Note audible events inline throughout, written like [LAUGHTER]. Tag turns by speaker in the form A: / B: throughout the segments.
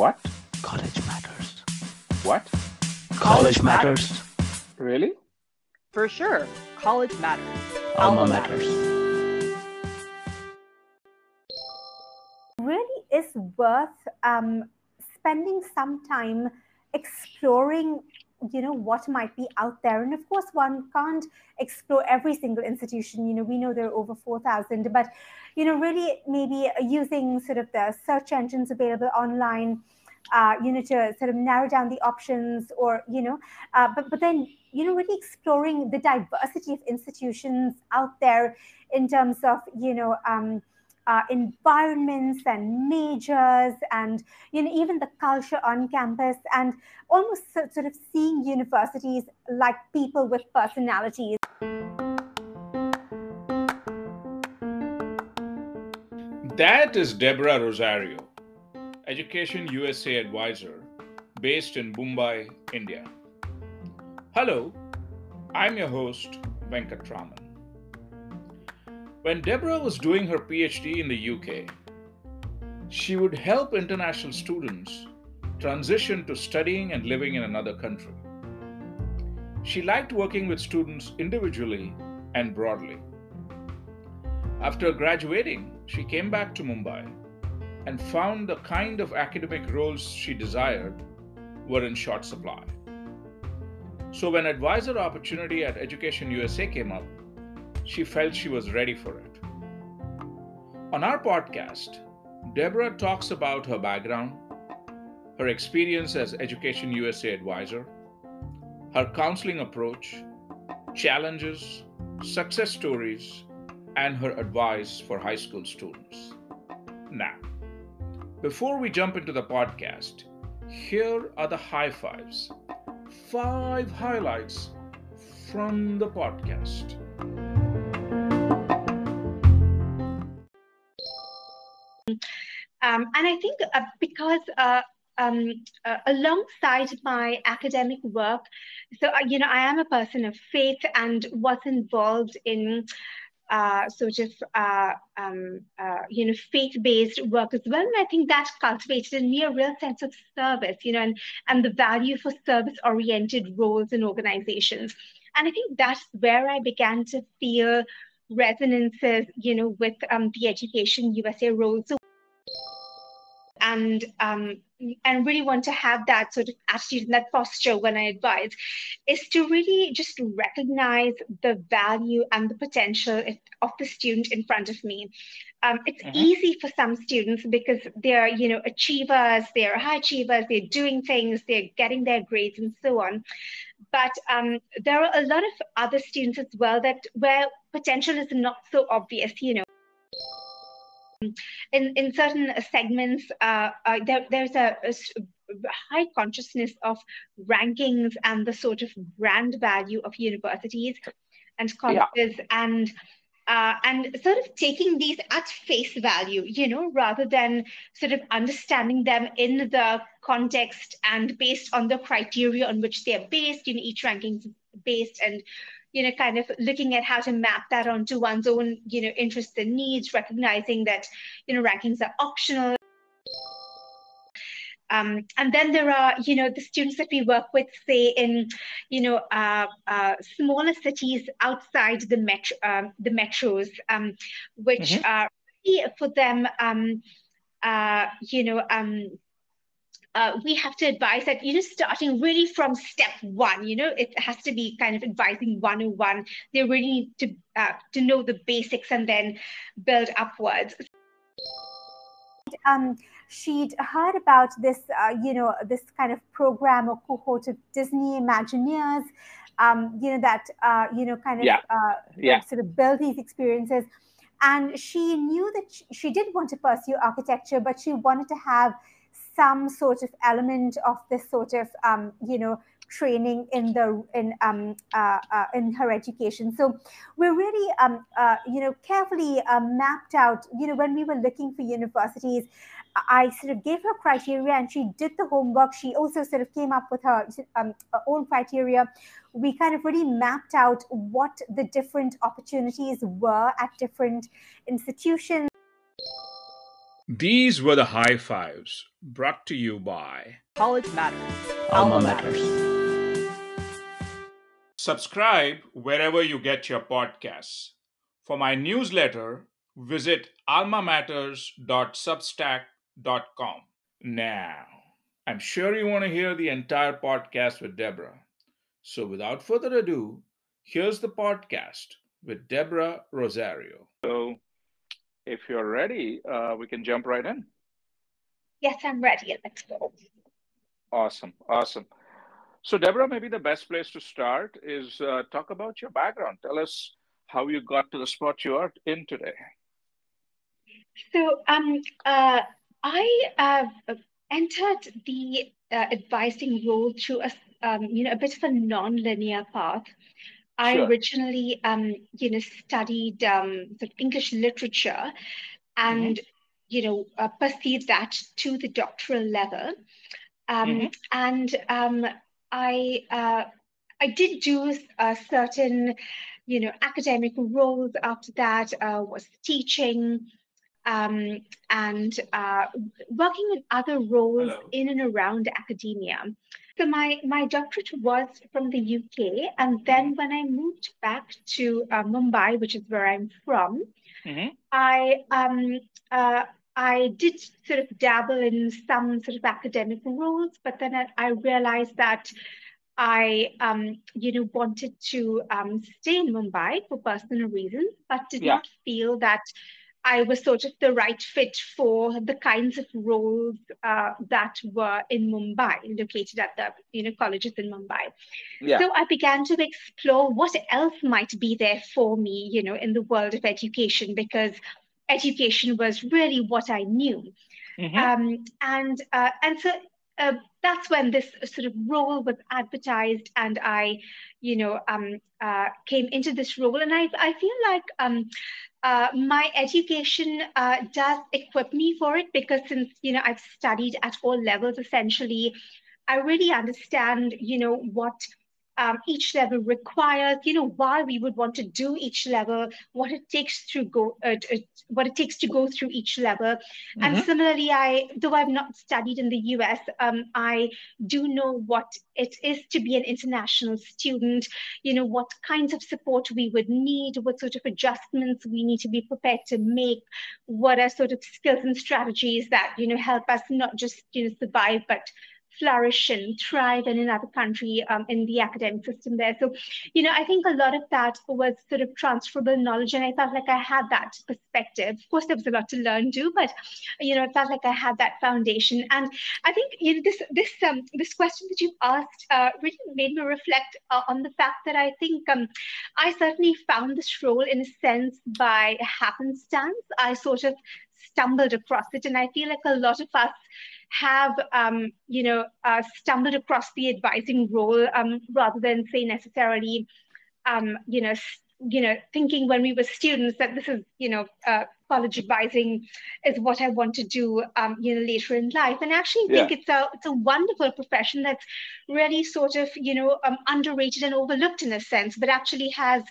A: What?
B: College matters.
A: What?
B: College matters.
A: Really?
C: For sure. College matters.
B: Alma matters.
D: really is worth um, spending some time exploring you know what might be out there. And of course one can't explore every single institution. You know we know there are over 4000 but you know really maybe using sort of the search engines available online uh, you know to sort of narrow down the options or you know uh, but but then you know really exploring the diversity of institutions out there in terms of you know um, uh, environments and majors and you know even the culture on campus and almost sort of seeing universities like people with personalities
E: That is Deborah Rosario, Education USA advisor based in Mumbai, India. Hello, I'm your host, Venkatraman. When Deborah was doing her PhD in the UK, she would help international students transition to studying and living in another country. She liked working with students individually and broadly. After graduating, she came back to Mumbai and found the kind of academic roles she desired were in short supply. So, when advisor opportunity at Education USA came up, she felt she was ready for it. On our podcast, Deborah talks about her background, her experience as Education USA advisor, her counseling approach, challenges, success stories, and her advice for high school students. Now, before we jump into the podcast, here are the high fives. Five highlights from the podcast.
F: Um, and I think uh, because uh, um, uh, alongside my academic work, so uh, you know, I am a person of faith and was involved in uh, sort of uh, um, you know faith-based work as well, and I think that cultivated in me a real sense of service, you know, and and the value for service-oriented roles in organizations. And I think that's where I began to feel resonances, you know, with um, the Education USA role. So and um, and really want to have that sort of attitude and that posture when I advise is to really just recognize the value and the potential of the student in front of me. Um, it's
A: Mhm.
F: easy for some students because they're you know achievers, they're high achievers, they're doing things, they're getting their grades and so on. But um, there are a lot of other students as well that where potential is not so obvious, you know in in certain segments, uh, uh, there, there's a high consciousness of rankings and the sort of brand value of universities and colleges and uh, and sort of taking these at face value, you know, rather than sort of understanding them in the context and based on the criteria on which they're based, you know, each ranking is based and you know, kind of looking at how to map that onto one's own, you know, interests and needs, recognizing that, you know, rankings are optional. Um, and then there are, you know, the students that we work with, say in, you know, uh, uh, smaller cities outside the metro, um, the metros, um, which
A: Mhm.
F: are really for them, um, uh, you know, um, uh, we have to advise that you know starting really from step one you know it has to be kind of advising 101 they really need to uh, to know the basics and then build upwards
D: um, she'd heard about this, uh, you know, this kind of program or cohort of Disney Imagineers, um, you know, that, uh, you know, kind of
A: Yeah.
D: uh,
A: Yeah.
D: sort of build these experiences. And she knew that she, she did want to pursue architecture, but she wanted to have some sort of element of this sort of, um, you know, training in the in um uh, uh, in her education. So we're really um uh, you know carefully uh, mapped out. You know when we were looking for universities, I sort of gave her criteria, and she did the homework. She also sort of came up with her um, her own criteria. We kind of really mapped out what the different opportunities were at different institutions.
E: These were the high fives brought to you by
C: College Matters.
B: Alma Matters.
E: Subscribe wherever you get your podcasts. For my newsletter, visit almamatters.substack.com. Now, I'm sure you want to hear the entire podcast with Deborah. So, without further ado, here's the podcast with Deborah Rosario. So, if you're ready, uh, we can jump right in.
F: Yes, I'm ready. Let's go.
E: Awesome, awesome. So, Deborah, maybe the best place to start is uh, talk about your background. Tell us how you got to the spot you are in today.
F: So, um, uh, I uh, entered the uh, advising role through a, um, you know, a bit of a non-linear path. I
E: Sure.
F: originally, um, you know, studied um, sort of English literature, and you know, uh, pursued that to the doctoral level. Um,
E: Mhm.
F: And um, I, uh, I did do a certain, you know, academic roles after that. Uh, was teaching, um, and uh, working in other roles
E: Hello.
F: in and around academia. So my my doctorate was from the UK, and then when I moved back to uh, Mumbai, which is where I'm from,
E: Mhm.
F: I um uh, I did sort of dabble in some sort of academic roles, but then I, I realized that I um you know wanted to um stay in Mumbai for personal reasons, but did
E: Yeah.
F: not feel that I was sort of the right fit for the kinds of roles uh, that were in Mumbai, located at the you know colleges in Mumbai.
E: Yeah.
F: So I began to explore what else might be there for me, you know, in the world of education, because education was really what I knew.
E: Mhm.
F: Um, and uh, and so uh, that's when this sort of role was advertised, and I, you know, um, uh, came into this role, and I I feel like um, uh, my education uh, does equip me for it because since you know I've studied at all levels essentially, I really understand you know what um, each level requires, you know, why we would want to do each level, what it takes to go, uh, uh, what it takes to go through each level. And
E: Mhm.
F: similarly, I, though I've not studied in the US, um, I do know what it is to be an international student. You know, what kinds of support we would need, what sort of adjustments we need to be prepared to make, what are sort of skills and strategies that you know help us not just you know survive, but flourish and thrive in another country um, in the academic system there. So, you know, I think a lot of that was sort of transferable knowledge, and I felt like I had that perspective. Of course, there was a lot to learn too, but you know, I felt like I had that foundation. And I think you know this this um this question that you asked uh, really made me reflect uh, on the fact that I think um I certainly found this role in a sense by happenstance. I sort of stumbled across it, and I feel like a lot of us have um, you know uh, stumbled across the advising role um, rather than say necessarily um, you know you know thinking when we were students that this is you know uh, college advising is what I want to do um, you know later in life. And I actually think it's a it's a wonderful profession that's really sort of you know um, underrated and overlooked in a sense but actually has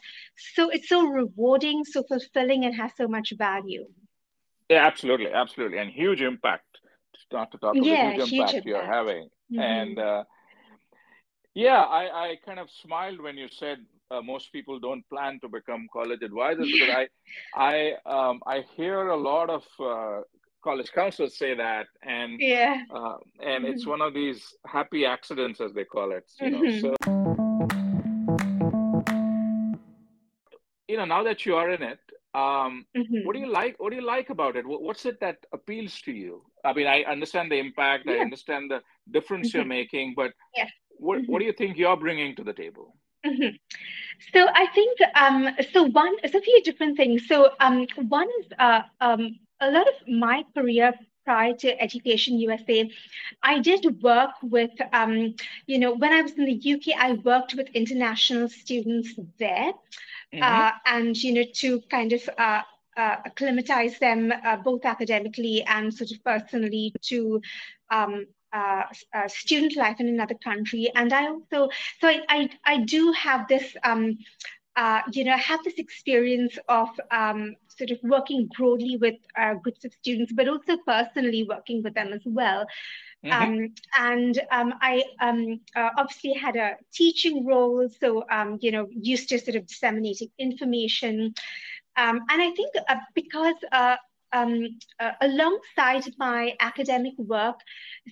F: so it's so rewarding so fulfilling and has so much value
E: Yeah, absolutely, absolutely, and huge impact. Not to talk about
F: Yeah,
E: the huge
F: huge
E: impact you're
F: impact.
E: having,
F: Mhm.
E: and uh, yeah, I, I kind of smiled when you said uh, most people don't plan to become college advisors because I I um, I hear a lot of uh, college counselors say that, and
F: yeah
E: uh, and it's
F: Mhm.
E: one of these happy accidents as they call it. You know,
F: Mhm.
E: so you know now that you are in it. Um,
F: Mhm.
E: what do you like what do you like about it what's it that appeals to you i mean i understand the impact i understand the difference you're
F: Mhm.
E: making but
F: Yes.
E: what, what do you think you're bringing to the table
F: Mhm. So I think um, so. One, it's a few different things. So um, one is uh, um, a lot of my career prior to Education USA, I did work with um, you know when I was in the UK, I worked with international students there,
E: Mhm.
F: uh, and you know to kind of uh, uh, acclimatize them uh, both academically and sort of personally to um, uh, uh, student life in another country. And I also, so I, I, I do have this um, uh, you know, have this experience of um, sort of working broadly with uh, groups of students, but also personally working with them as well. Mm-hmm. Um, and um, I um, uh, obviously had a teaching role, so um, you know, used to sort of disseminating information. Um, and I think uh, because uh, um, uh, alongside my academic work,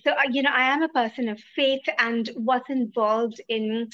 F: so uh, you know, I am a person of faith and was involved in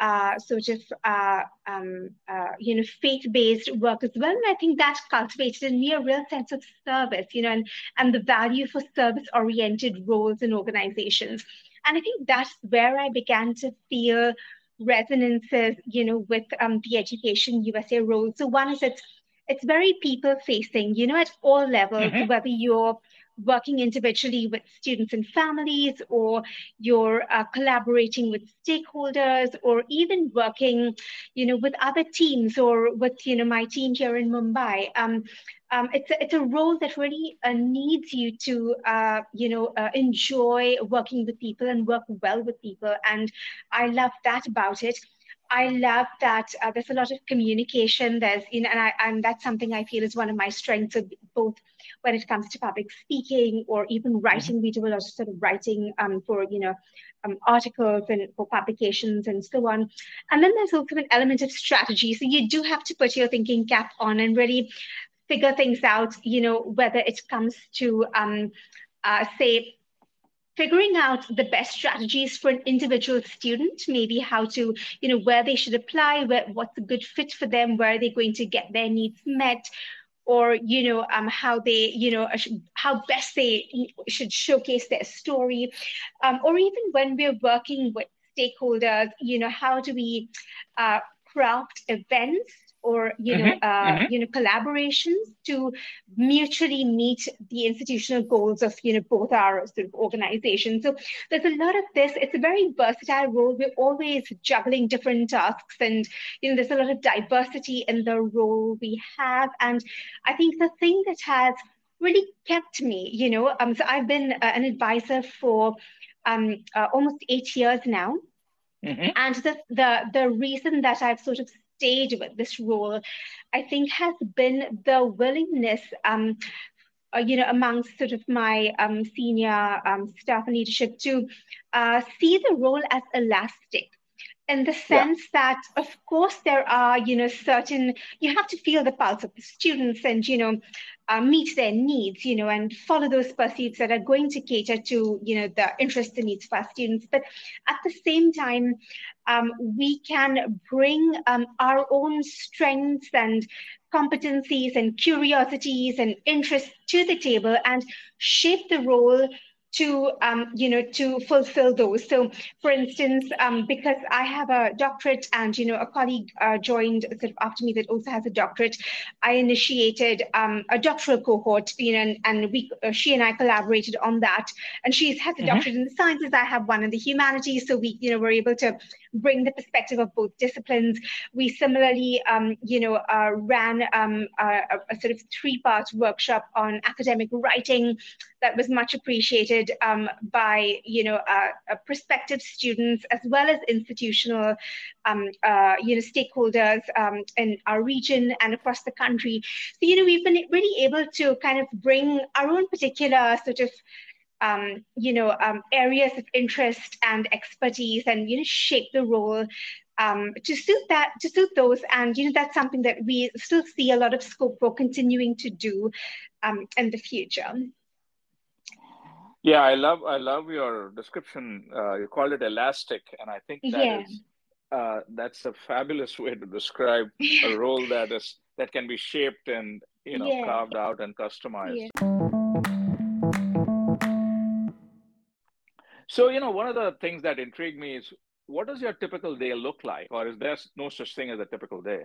F: uh, sort of uh, um, uh, you know faith-based work as well, and I think that cultivated in me a real sense of service, you know, and and the value for service-oriented roles in organizations, and I think that's where I began to feel resonances, you know, with um, the Education USA role. So one is it's it's very people-facing, you know, at all levels, mm-hmm. whether you're working individually with students and families, or you're uh, collaborating with stakeholders, or even working, you know, with other teams or with, you know, my team here in Mumbai. Um, um, it's, a, it's a role that really uh, needs you to, uh, you know, uh, enjoy working with people and work well with people. And I love that about it. I love that uh, there's a lot of communication. There's, you know, and, I, and that's something I feel is one of my strengths of both when it comes to public speaking or even mm-hmm. writing. We do a lot of sort of writing um, for, you know, um, articles and for publications and so on. And then there's also an element of strategy. So you do have to put your thinking cap on and really figure things out, you know, whether it comes to, um, uh, say, figuring out the best strategies for an individual student, maybe how to, you know, where they should apply, where, what's a good fit for them, where are they going to get their needs met, or, you know, um, how they, you know, how best they should showcase their story, um, or even when we're working with stakeholders, you know, how do we uh, craft events or you know mm-hmm. Uh, mm-hmm. you know collaborations to mutually meet the institutional goals of you know both our sort of organizations so there's a lot of this it's a very versatile role we're always juggling different tasks and you know there's a lot of diversity in the role we have and i think the thing that has really kept me you know um so i've been uh, an advisor for um uh, almost eight years now Mm-hmm. And the, the the reason that I've sort of stayed with this role, I think has been the willingness, um, uh, you know, amongst sort of my um, senior um, staff and leadership to uh, see the role as elastic in the sense yeah. that of course there are you know certain you have to feel the pulse of the students and you know uh, meet their needs you know and follow those pursuits that are going to cater to you know the interests and needs of our students. But at the same time um, we can bring um, our own strengths and competencies and curiosities and interests to the table and shape the role to um, you know to fulfill those. So for instance um, because i have a doctorate and you know a colleague uh, joined sort of after me that also has a doctorate i initiated um, a doctoral cohort you know and, and we uh, she and i collaborated on that. And she has a mm-hmm. doctorate in the sciences. I have one in the humanities. So we you know were able to bring the perspective of both disciplines we similarly um, you know uh, ran um, a, a, sort of three part workshop on academic writing that was much appreciated um, by you know uh, uh, prospective students as well as institutional um, uh, you know stakeholders um, in our region and across the country. So you know we've been really able to kind of bring our own particular sort of um, you know um, areas of interest and expertise and you know shape the role um, to suit that, to suit those. And you know, that's something that we still see a lot of scope for continuing to do um, in the future.
E: Yeah, I love I love your description. Uh, you called it elastic, and I think that yeah. is, uh, that's a fabulous way to describe [LAUGHS] a role that is that can be shaped and you know yeah. carved out and customized. Yeah. So you know, one of the things that intrigued me is what does your typical day look like, or is there no such thing as a typical day?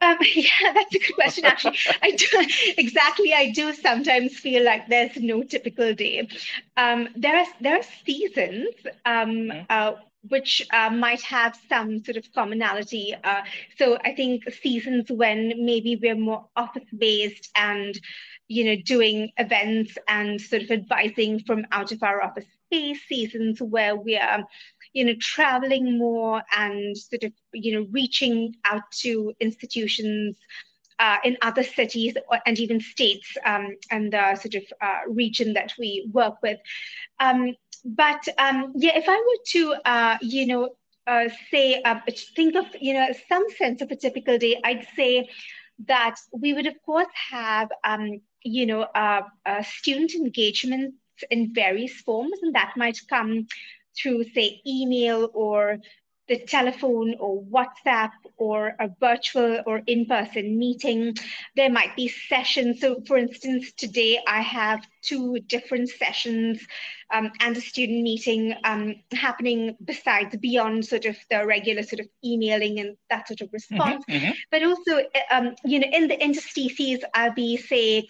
F: Um, [LAUGHS] yeah, that's a good question. Actually, I do [LAUGHS] exactly. I do sometimes feel like there's no typical day. Um, there are there are seasons um, mm-hmm. uh, which uh, might have some sort of commonality. Uh, so I think seasons when maybe we're more office based and you know doing events and sort of advising from out of our office space. Seasons where we are you know, traveling more and sort of, you know, reaching out to institutions uh, in other cities and even states um, and the sort of uh, region that we work with. Um, but um, yeah, if I were to, uh, you know, uh, say, uh, think of, you know, some sense of a typical day, I'd say that we would, of course, have, um, you know, uh, student engagement in various forms, and that might come through, say, email or the telephone or WhatsApp or a virtual or in person meeting. There might be sessions. So, for instance, today I have two different sessions um, and a student meeting um, happening besides beyond sort of the regular sort of emailing and that sort of mm-hmm, response. Mm-hmm, mm-hmm. But also, um, you know, in the interstices, I'll be, say,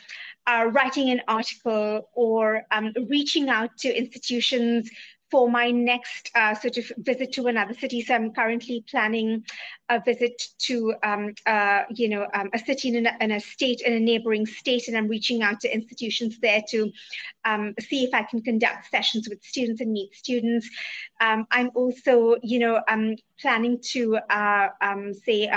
F: uh, writing an article or um, reaching out to institutions for my next uh, sort of visit to another city. So I'm currently planning a visit to, um, uh, you know, um, a city in a, a, state, in a neighboring state, and I'm reaching out to institutions there to um, see if I can conduct sessions with students and meet students. Um, I'm also, you know, um, planning to uh, um, say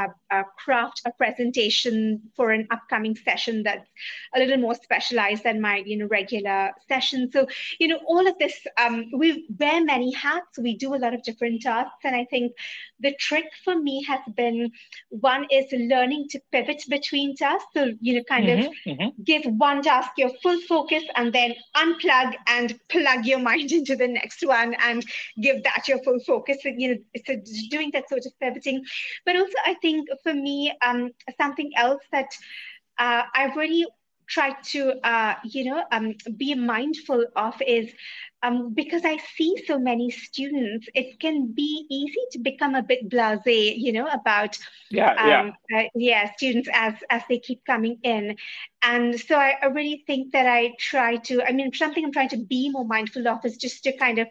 F: craft a presentation for an upcoming session that's a little more specialized than my you know regular session. So you know all of this we wear many hats. We do a lot of different tasks and i think the trick for me has been one is learning to pivot between tasks so you know kind mm-hmm, of mm-hmm. give one task your full focus and then unplug and plug your [LAUGHS] mind into the next one and give that your full focus you know so doing that sort of pivoting. But also, I think for me, um, something else that uh, I've really tried to, uh, you know, um, be mindful of is um, because I see so many students, it can be easy to become a bit blasé, you know, about
E: yeah,
F: um, yeah. Uh, yeah, students as as they keep coming in, and so I, I really think that I try to. I mean, something I'm trying to be more mindful of is just to kind of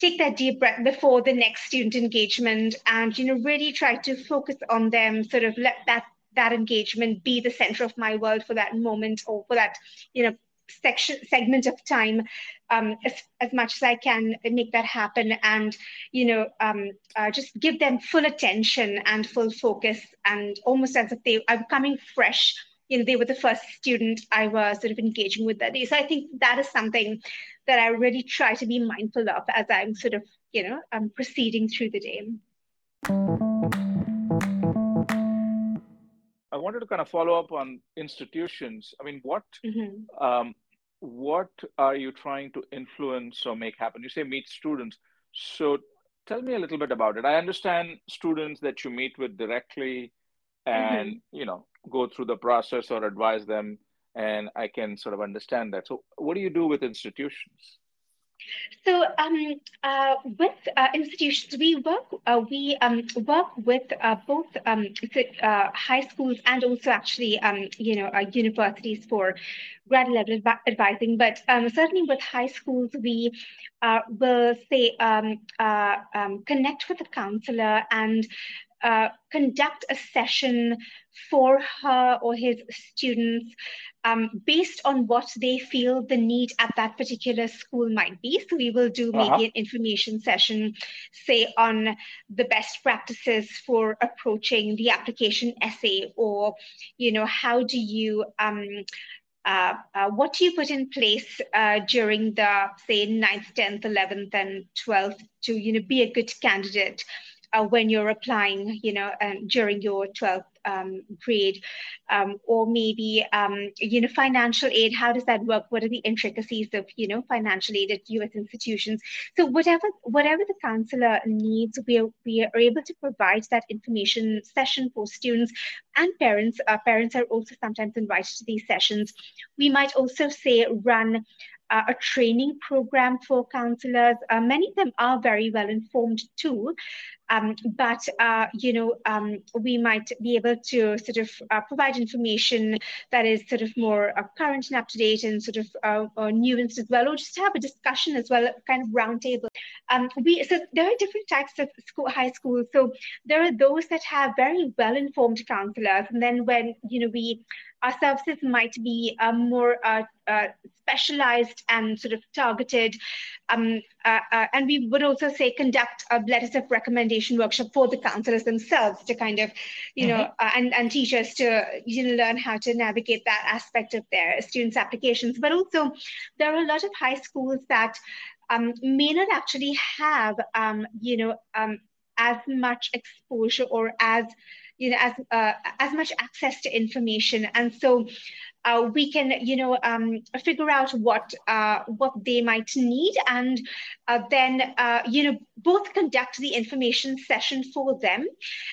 F: take that deep breath before the next student engagement and you know really try to focus on them sort of let that that engagement be the center of my world for that moment or for that you know section segment of time um, as, as much as I can make that happen and you know um, uh, just give them full attention and full focus and almost as if they are coming fresh you know they were the first student I was sort of engaging with that day so I think that is something that I really try to be mindful of as I'm sort of, you know, I'm proceeding through the day.
E: I wanted to kind of follow up on institutions. I mean, what mm-hmm. um, what are you trying to influence or make happen? You say meet students, so tell me a little bit about it. I understand students that you meet with directly, and mm-hmm. you know go through the process or advise them and I can sort of understand that. So, what do you do with institutions?
F: So um, uh, with uh, institutions, we work uh, we um, work with uh, both um, uh, high schools and also actually um, you know uh, universities for grad level advising. But um, certainly with high schools, we will say um, connect with a counselor and conduct a session for her or his students um, based on what they feel the need at that particular school might be. So we will do maybe uh-huh. an information session, say on the best practices for approaching the application essay, or you know how do you um, uh, uh, what do you put in place uh, during the say 9th 10th 11th and 12th to you know be a good candidate uh, when you're applying, you know, um, during your 12th um, grade, um, or maybe, um, you know, financial aid. How does that work? What are the intricacies of, you know, financial aid at U.S. institutions? So whatever whatever the counselor needs, we are, we are able to provide that information session for students and parents. Uh, parents are also sometimes invited to these sessions. We might also say run uh, a training program for counselors. Uh, many of them are very well informed too, um, but uh, you know um, we might be able to sort of uh, provide information that is sort of more uh, current and up to date and sort of uh, nuanced as well, or just have a discussion as well, kind of roundtable. Um, we so there are different types of school, high schools. So there are those that have very well informed counselors, and then when you know we our services might be uh, more uh, uh, specialized and sort of targeted. Um, uh, uh, and we would also say conduct a letters of recommendation workshop for the counselors themselves to kind of, you mm-hmm. know, uh, and, and teachers to you know, learn how to navigate that aspect of their students' applications. But also, there are a lot of high schools that um, may not actually have, um, you know, um, as much exposure or as you know as uh, as much access to information. And so uh, we can you know um, figure out what uh, what they might need and uh, then uh, you know both conduct the information session for them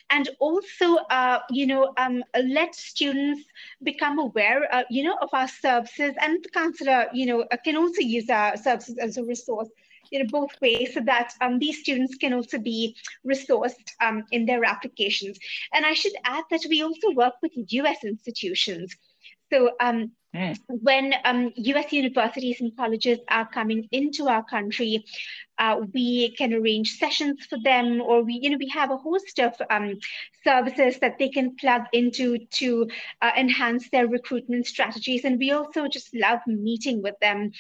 F: and also uh, you know um, let students become aware you know of our services and the counselor you know can also use our services as a resource you know, both ways so that um, these students can also be resourced um, in their applications. And I should add that we also work with US institutions. So um, mm. when um, US universities and colleges are coming into our country, uh, we can arrange sessions for them, or we, you know, we have a host of um, services that they can plug into to uh, enhance their recruitment strategies. And we also just love meeting with them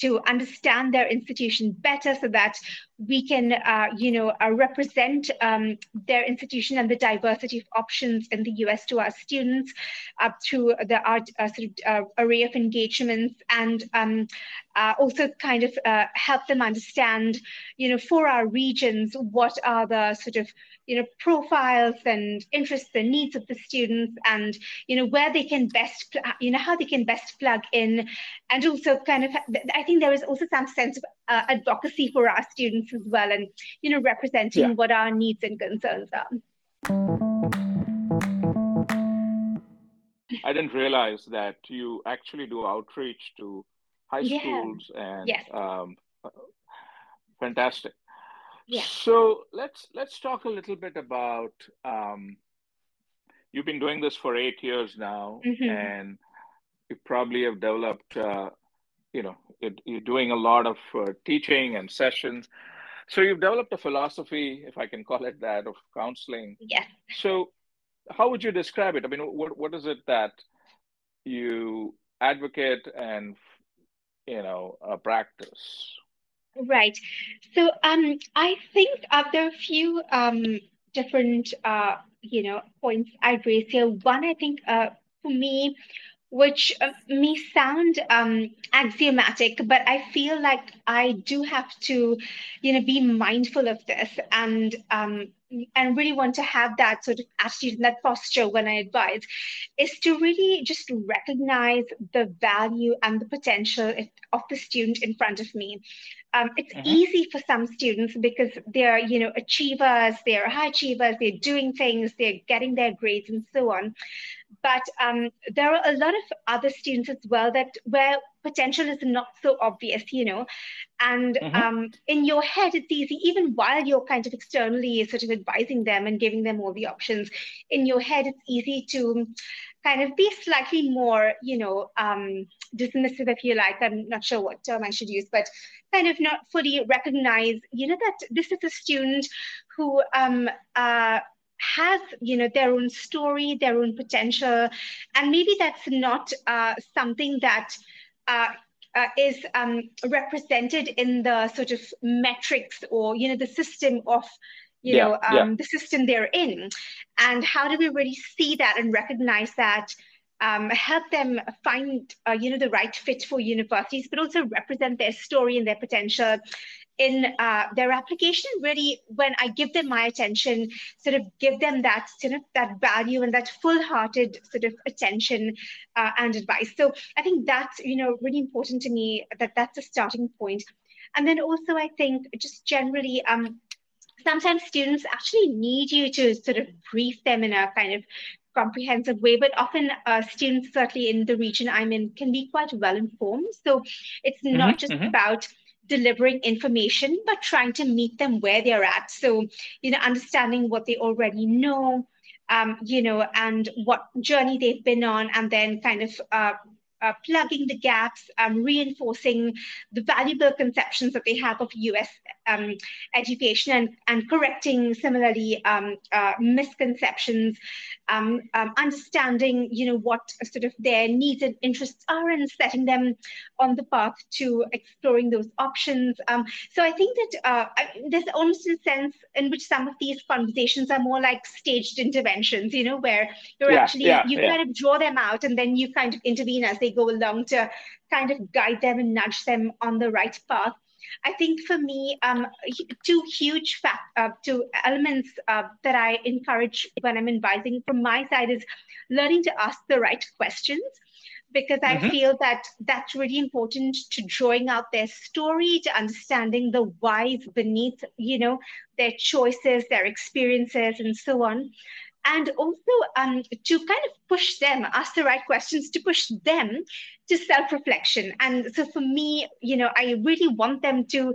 F: to understand their institution better so that we can, uh, you know, uh, represent um, their institution and the diversity of options in the US to our students uh, through the art, uh, sort of, uh, array of engagements and um, uh, also kind of help them understand, you know, for our regions, what are the sort of you know profiles and interests and needs of the students and you know where they can best you know how they can best plug in. And also kind of i think there is also some sense of uh, advocacy for our students as well and you know representing yeah. what our needs and concerns are
E: i didn't realize that you actually do outreach to high yeah. schools and
F: yes.
E: um, fantastic
F: yeah.
E: So let's let's talk a little bit about. Um, you've been doing this for eight years now, mm-hmm. and you probably have developed. Uh, you know, it, you're doing a lot of uh, teaching and sessions. So you've developed a philosophy, if I can call it that, of counseling.
F: Yeah.
E: So, how would you describe it? I mean, what what is it that you advocate and you know uh, practice?
F: Right. So um, I think uh, there are a few um, different, uh, you know, points I'd raise here. One, I think uh, for me, which uh, may sound um, axiomatic, but I feel like I do have to, you know, be mindful of this and um, and really want to have that sort of attitude and that posture when I advise, is to really just recognize the value and the potential of the student in front of me. Um, it's mm-hmm. easy for some students because they're, you know, achievers, they're high achievers, they're doing things, they're getting their grades and so on. But um, there are a lot of other students as well that where potential is not so obvious, you know, and mm-hmm. um, in your head it's easy, even while you're kind of externally sort of advising them and giving them all the options. In your head, it's easy to kind of be slightly more, you know, um, dismissive, if you like. I'm not sure what term I should use, but kind of not fully recognize, you know, that this is a student who um, uh, has, you know, their own story, their own potential, and maybe that's not uh, something that. Uh, uh, is um, represented in the sort of metrics or you know the system of you yeah, know um, yeah. the system they're in and how do we really see that and recognize that um, help them find uh, you know the right fit for universities but also represent their story and their potential in uh, their application really when i give them my attention sort of give them that sort of that value and that full-hearted sort of attention uh, and advice so i think that's you know really important to me that that's a starting point and then also i think just generally um, sometimes students actually need you to sort of brief them in a kind of comprehensive way, but often uh, students, certainly in the region I'm in, can be quite well informed. So it's mm-hmm, not just mm-hmm. about delivering information, but trying to meet them where they're at. So, you know, understanding what they already know, um, you know, and what journey they've been on, and then kind of uh, uh, plugging the gaps, um, reinforcing the valuable conceptions that they have of US um, education and, and correcting similarly um, uh, misconceptions, um, um, understanding, you know, what sort of their needs and interests are and setting them on the path to exploring those options. Um, so I think that uh, there's almost a sense in which some of these conversations are more like staged interventions, you know, where you're yeah, actually, yeah, you yeah. kind of draw them out and then you kind of intervene as they go along to kind of guide them and nudge them on the right path. I think for me, um, two huge fact, uh, two elements uh, that I encourage when I'm advising from my side is learning to ask the right questions because I mm-hmm. feel that that's really important to drawing out their story, to understanding the whys beneath, you know, their choices, their experiences, and so on and also um, to kind of push them, ask the right questions to push them to self reflection. And so for me, you know, I really want them to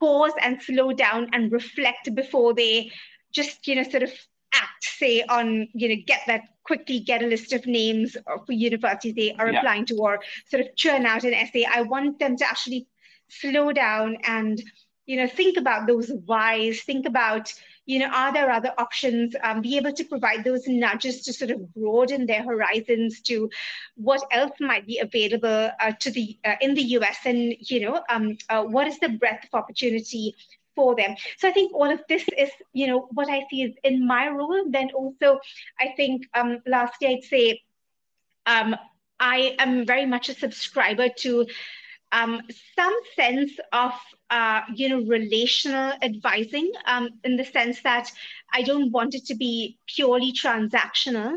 F: pause and slow down and reflect before they just, you know, sort of act, say, on, you know, get that quickly get a list of names for universities they are yeah. applying to or sort of churn out an essay. I want them to actually slow down and, you know, think about those whys, think about, you know, are there other options? Um, be able to provide those nudges to sort of broaden their horizons to what else might be available uh, to the uh, in the US, and you know, um, uh, what is the breadth of opportunity for them. So I think all of this is, you know, what I see is in my role. Then also, I think um, lastly, I'd say um, I am very much a subscriber to um, some sense of uh, you know relational advising um, in the sense that I don't want it to be purely transactional.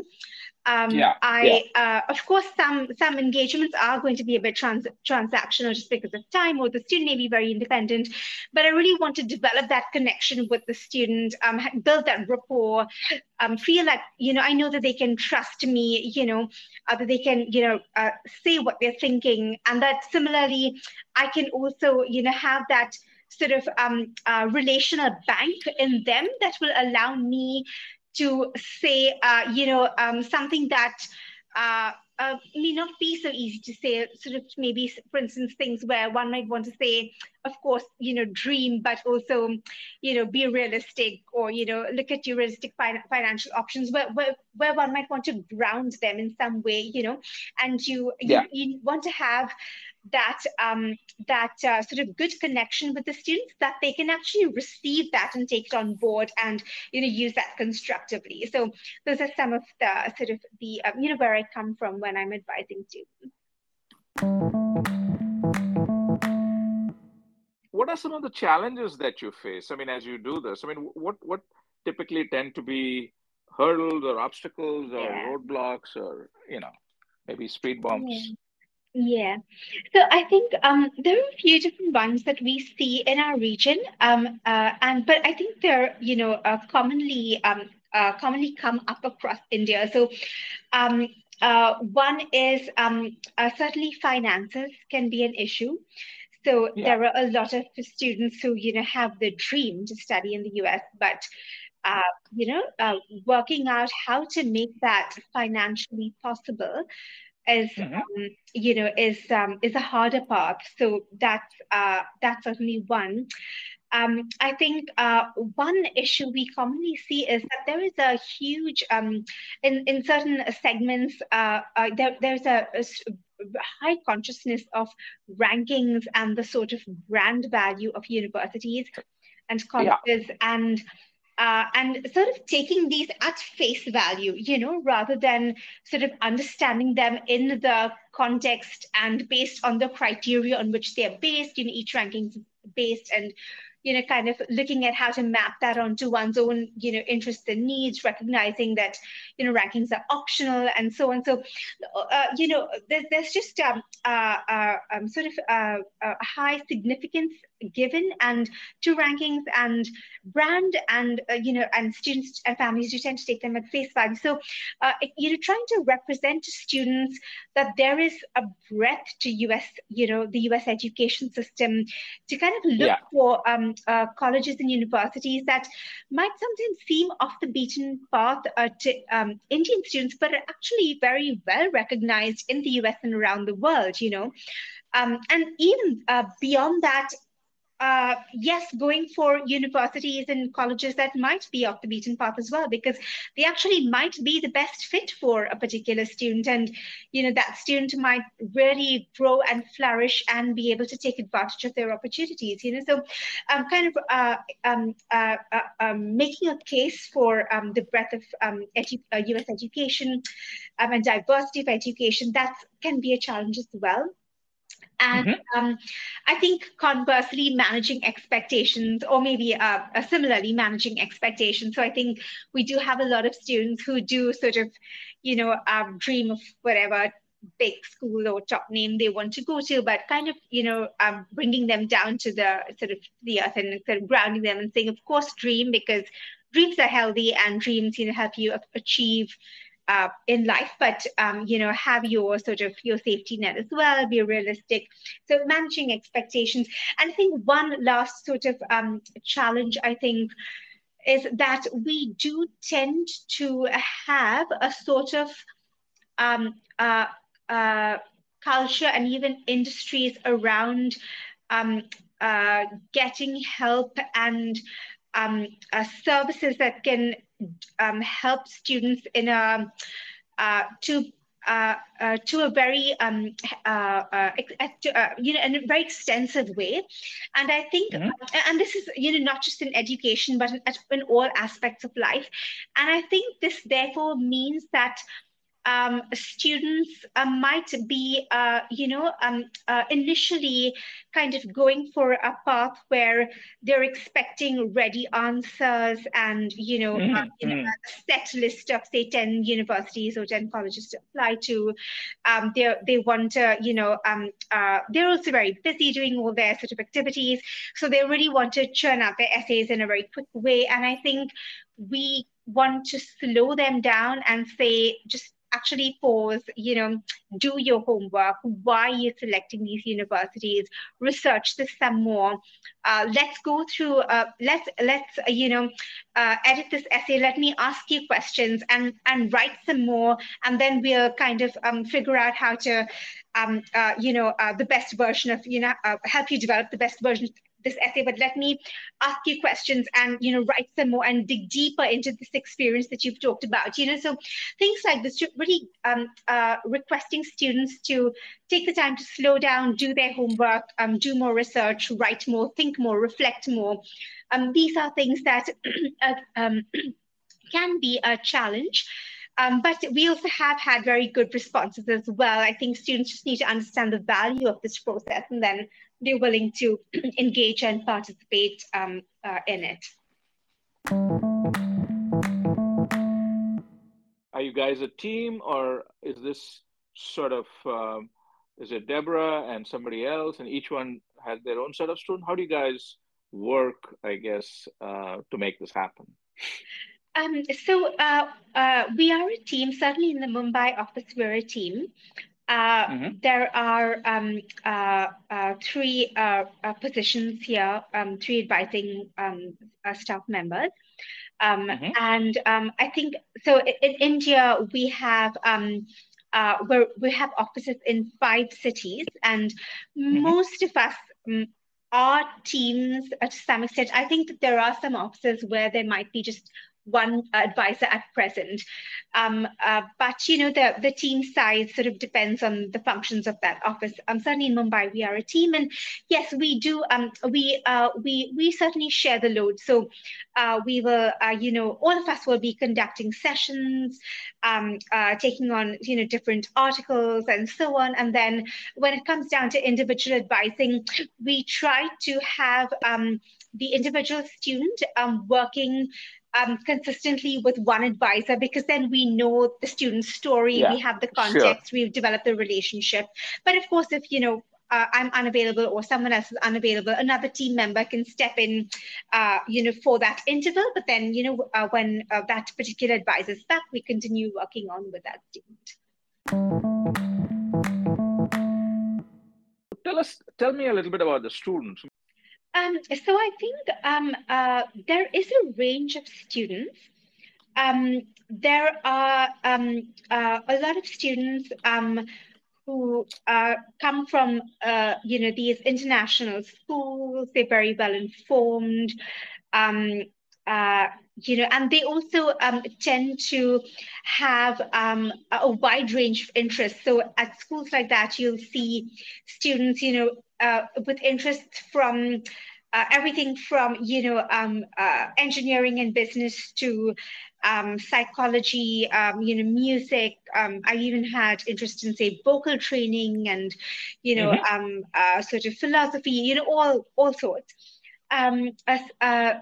F: Um, yeah, I, yeah. Uh, of course, some some engagements are going to be a bit trans- transactional just because of time, or the student may be very independent. But I really want to develop that connection with the student, um, build that rapport, um, feel that you know I know that they can trust me, you know, uh, that they can you know uh, say what they're thinking, and that similarly I can also you know have that sort of um, uh, relational bank in them that will allow me to say, uh, you know, um, something that uh, uh, may not be so easy to say, sort of maybe, for instance, things where one might want to say, of course, you know, dream, but also, you know, be realistic or, you know, look at your realistic fin- financial options where, where, where one might want to ground them in some way, you know, and you, yeah. you, you want to have that um, that uh, sort of good connection with the students that they can actually receive that and take it on board and you know use that constructively so those are some of the sort of the um, you know where i come from when i'm advising students
E: what are some of the challenges that you face i mean as you do this i mean what what typically tend to be hurdles or obstacles or yeah. roadblocks or you know maybe speed bumps yeah.
F: Yeah, so I think um, there are a few different ones that we see in our region, um, uh, and but I think they're you know uh, commonly um, uh, commonly come up across India. So um, uh, one is um, uh, certainly finances can be an issue. So yeah. there are a lot of students who you know have the dream to study in the US, but uh, you know, uh, working out how to make that financially possible is mm-hmm. um, you know is um, is a harder path. So that's uh, that's certainly one. Um, I think uh, one issue we commonly see is that there is a huge um, in in certain segments uh, uh, there, there's a, a high consciousness of rankings and the sort of brand value of universities and colleges yeah. and uh, and sort of taking these at face value, you know, rather than sort of understanding them in the context and based on the criteria on which they're based, you know, each ranking based and you know, kind of looking at how to map that onto one's own, you know, interests and needs, recognizing that, you know, rankings are optional and so on. So, uh, you know, there's, there's just um, uh, uh, um, sort of uh, a high significance given and to rankings and brand and uh, you know and students and families do tend to take them at face value so uh, you know trying to represent to students that there is a breadth to us you know the us education system to kind of look yeah. for um, uh, colleges and universities that might sometimes seem off the beaten path uh, to um, indian students but are actually very well recognized in the us and around the world you know? Um, and even uh, beyond that uh, yes, going for universities and colleges that might be off the beaten path as well, because they actually might be the best fit for a particular student, and you know that student might really grow and flourish and be able to take advantage of their opportunities. You know, so I'm kind of uh, um, uh, uh, um, making a case for um, the breadth of um, edu- U.S. Uh, education and diversity of education. That can be a challenge as well. And mm-hmm. um, I think conversely, managing expectations, or maybe uh, uh, similarly managing expectations. So I think we do have a lot of students who do sort of, you know, um, dream of whatever big school or top name they want to go to, but kind of, you know, um, bringing them down to the sort of the earth and sort of grounding them and saying, of course, dream because dreams are healthy and dreams, you know, help you achieve uh, in life, but um, you know, have your sort of your safety net as well, be realistic. So managing expectations. And I think one last sort of um, challenge, I think, is that we do tend to have a sort of um, uh, uh, culture and even industries around um, uh, getting help and um, uh, services that can um, help students in a uh, to uh, uh, to a very um, uh, uh, you know in a very extensive way, and I think mm-hmm. and this is you know not just in education but in, in all aspects of life, and I think this therefore means that um, students uh, might be, uh, you know, um, uh, initially kind of going for a path where they're expecting ready answers and, you know, mm-hmm. you know mm-hmm. a set list of, say, 10 universities or 10 colleges to apply to. Um, they they want to, you know, um, uh, they're also very busy doing all their sort of activities. So they really want to churn out their essays in a very quick way. And I think we want to slow them down and say, just actually pause, you know, do your homework. Why you're selecting these universities? Research this some more. Uh, let's go through. Uh, let's let's uh, you know, uh, edit this essay. Let me ask you questions and and write some more, and then we'll kind of um, figure out how to. Um, uh, you know, uh, the best version of, you know, help you develop the best version this essay, but let me ask you questions and you know write some more and dig deeper into this experience that you've talked about. You know, so things like this, really um, uh, requesting students to take the time to slow down, do their homework, um, do more research, write more, think more, reflect more. Um, these are things that [CLEARS THROAT] uh, um, [CLEARS THROAT] can be a challenge. Um, but we also have had very good responses as well. I think students just need to understand the value of this process and then they're willing to [CLEARS THROAT] engage and participate um, uh, in it.
E: Are you guys a team, or is this sort of um, is it Deborah and somebody else, and each one has their own set of students? How do you guys work, I guess, uh, to make this happen?
F: Um, so uh, uh, we are a team. Certainly in the Mumbai office, we're a team. Uh, mm-hmm. There are um, uh, uh, three uh, uh, positions here, um, three advising um, uh, staff members. Um, mm-hmm. And um, I think so in, in India, we have. Um, we have offices in five cities, and mm-hmm. most of us are teams to some extent. I think that there are some offices where there might be just one advisor at present. Um, uh, but you know, the the team size sort of depends on the functions of that office. Um, certainly in Mumbai, we are a team, and yes, we do. Um, we uh, we we certainly share the load. So uh, we will, uh, you know, all of us will be conducting sessions, um, uh, taking on you know different articles and so on. And then when it comes down to individual advising, we try to have um, the individual student um, working um, consistently with one advisor because then we know the student's story, yeah, we have the context, sure. we've developed the relationship. But of course, if you know uh, I'm unavailable or someone else is unavailable, another team member can step in, uh, you know, for that interval. But then, you know, uh, when uh, that particular advisor is back, we continue working on with that student.
E: Tell us, tell me a little bit about the students.
F: Um, so I think um, uh, there is a range of students. Um, there are um, uh, a lot of students um, who uh, come from uh, you know these international schools. They're very well informed. Um, uh, you know, and they also tend to have a wide range of interests. So at schools like that, you'll see students, you know, uh, with interests from uh, everything from you know um, uh, engineering and business to um, psychology, um, you know, music. Um, I even had interest in say vocal training and you know mm-hmm. Um, uh, sort of philosophy. You know, all all sorts. Um, as, uh,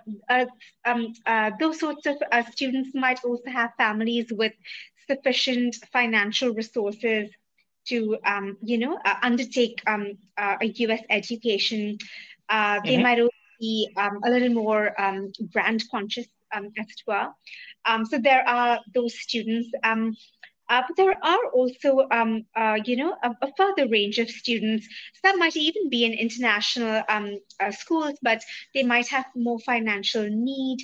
F: um, uh, those sorts of uh, students might also have families with sufficient financial resources to, you know, uh, undertake a U.S. education uh, they mm-hmm. might also be um, a little more um, brand conscious um, as well. Um, so there are those students. Um, uh, but there are also, um, uh, you know, a, a, further range of students. Some might even be in international um, uh, schools, but they might have more financial need.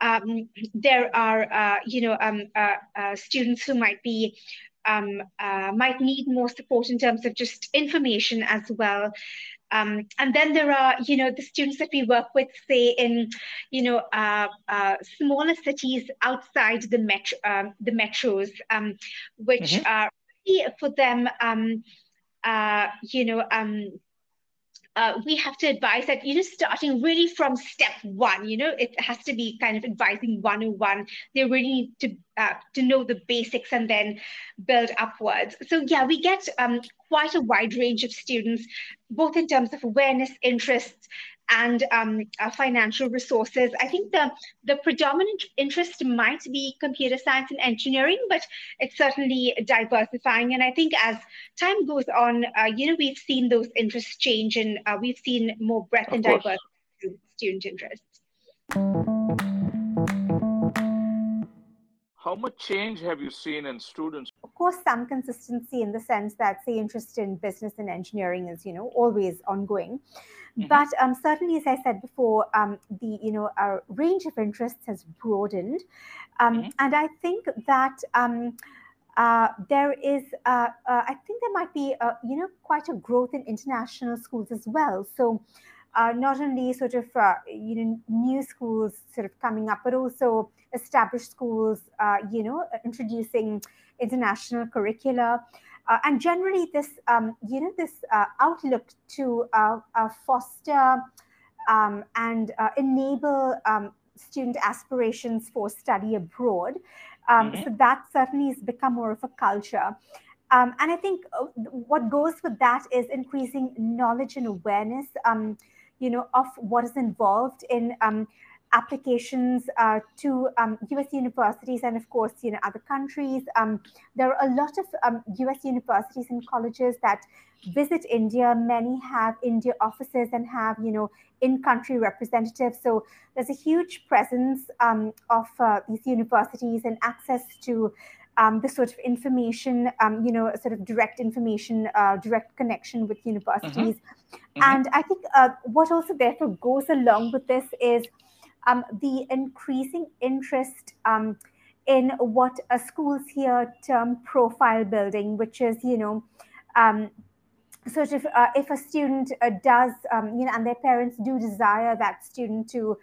F: Um, there are, uh, you know, um, uh, uh, students who might be um, might need more support in terms of just information as well. Um, and then there are, you know, the students that we work with, say in, you know, uh, uh, smaller cities outside the metro, um, the metros, um, which mm-hmm. are for them, um, uh, you know, um, uh, we have to advise that you know starting really from step one you know it has to be kind of advising 101 they really need to uh, to know the basics and then build upwards. So yeah we get um, quite a wide range of students both in terms of awareness interests and um, uh, financial resources. I think the, the predominant interest might be computer science and engineering, but it's certainly diversifying. And I think as time goes on, uh, you know, we've seen those interests change and uh, we've seen more breadth of and course. diversity student interests.
E: How much change have you seen in students?
D: Of course, some consistency in the sense that, say, interest in business and engineering is, you know, always ongoing. Mm-hmm. But um, certainly, as I said before, um, the you know our range of interests has broadened, um, mm-hmm. and I think that. Um, uh, there is, uh, uh, I think there might be, you know, quite a growth in international schools as well. So, uh, not only sort of uh, you know new schools sort of coming up, but also established schools, uh, you know, introducing international curricula. Uh, and generally, this um, you know this uh, outlook to uh, foster um, and enable um, student aspirations for study abroad. Um, mm-hmm. So that certainly has become more of a culture. Um, and I think what goes with that is increasing knowledge and awareness, um, you know, of what is involved in um, applications uh, to um, US universities and, of course, you know, other countries. Um, there are a lot of um, US universities and colleges that visit India. Many have India offices and have, you know, in-country representatives. So there's a huge presence um, of uh, these universities and access to um, the sort of information, um, you know, sort of direct information, uh, direct connection with universities. Mm-hmm. Mm-hmm. And I think uh, what also therefore goes along with this is um, the increasing interest um, in what schools here term profile building, which is, you know, um, sort of uh, if a student uh, does, um, you know, and their parents do desire that student to,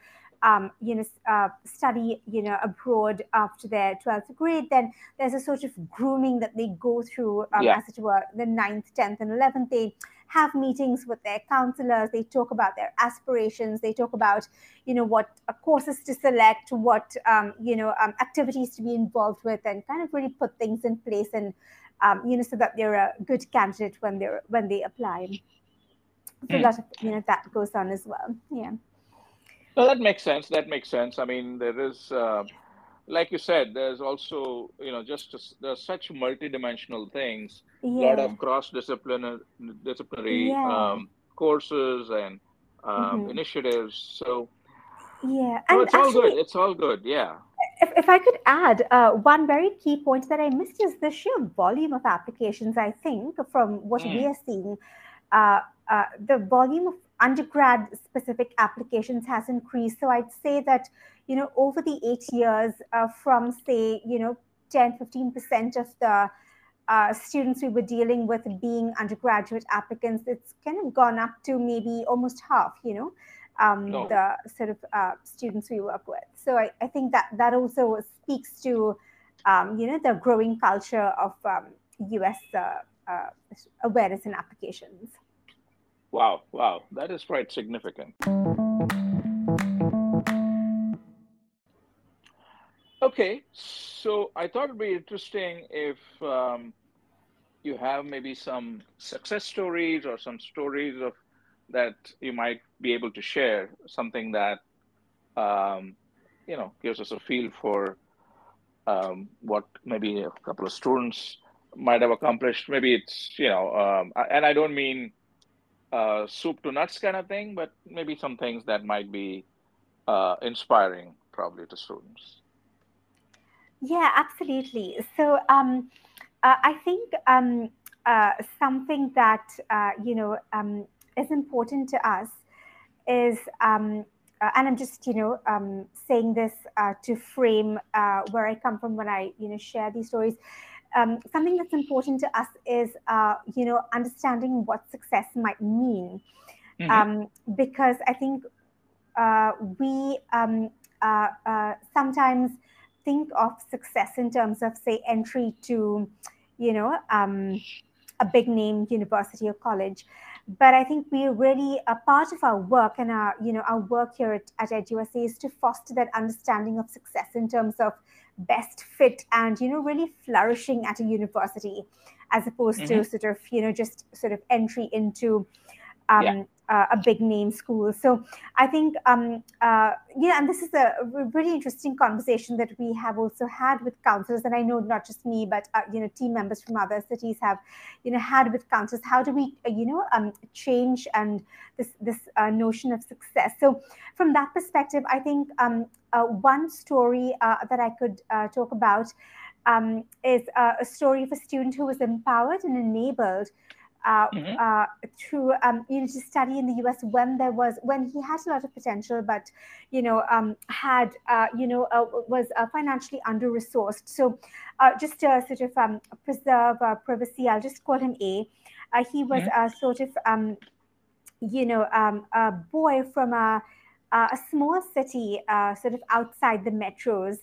D: um, you know, uh, study, you know, abroad after their 12th grade, then there's a sort of grooming that they go through, um, yeah. as it were, the 9th, 10th, and 11th. They have meetings with their counselors they talk about their aspirations they talk about you know what courses to select what um, you know um, activities to be involved with and kind of really put things in place and um, you know so that they're a good candidate when they're when they apply so mm. that you know that goes on as well yeah
E: well that makes sense that makes sense i mean there is uh, like you said, there's also you know just there's such multidimensional things, a yeah. lot of cross disciplinary disciplinary yeah. um, courses and um, mm-hmm. initiatives. So
D: yeah,
E: and it's actually, all good. It's all good. Yeah.
D: If, if I could add uh, one very key point that I missed is the sheer volume of applications. I think from what mm. we are seeing, uh, uh, the volume of undergrad specific applications has increased. So I'd say that you know, over the eight years uh, from say, you know, 10, 15% of the
F: uh, students we were dealing with being undergraduate applicants, it's kind of gone up to maybe almost half, you know, um,
E: Oh.
F: the sort of uh, students we work with. So I, I think that that also speaks to, um, you know, the growing culture of um, US uh, uh, awareness and applications.
E: Wow, wow, that is quite significant. Okay, so I thought it'd be interesting if um, you have maybe some success stories or some stories of that you might be able to share, something that um, you know gives us a feel for um, what maybe a couple of students might have accomplished. Maybe it's you know, um, and I don't mean uh, soup to nuts kind of thing, but maybe some things that might be uh, inspiring probably to students.
F: Yeah, absolutely. So um, uh, I think um, uh, something that uh, you know um, is important to us is, um, uh, and I'm just you know um, saying this to frame where I come from when I you know share these stories. Um, something that's important to us is you know understanding what success might mean,
E: Mhm.
F: because I think we sometimes think of success in terms of say entry to you know um, a big name university or college but i think we really a part of our work and our you know our work here at, at EdUSA is to foster that understanding of success in terms of best fit and you know really flourishing at a university as opposed to
E: Mhm.
F: sort of you know just sort of entry into um,
E: Yeah.
F: Uh, a big name school. So I think, um, uh, yeah, and this is a really interesting conversation that we have also had with counselors, and I know not just me, but uh, you know, team members from other cities have, you know, had with counselors. How do we, uh, you know, um, change and this this uh, notion of success? So from that perspective, I think um, uh, one story that I could talk about um, is a story of a student who was empowered and enabled uh,
E: Mhm.
F: uh, to um, you know to study in the U.S. when there was when he had a lot of potential, but you know um, had uh, you know uh, was uh, financially under resourced. So uh, just to sort of um, preserve uh, privacy, I'll just call him A. Uh, he was
E: Mhm.
F: a sort of um, you know um, a boy from a a small city, uh, sort of outside the metros.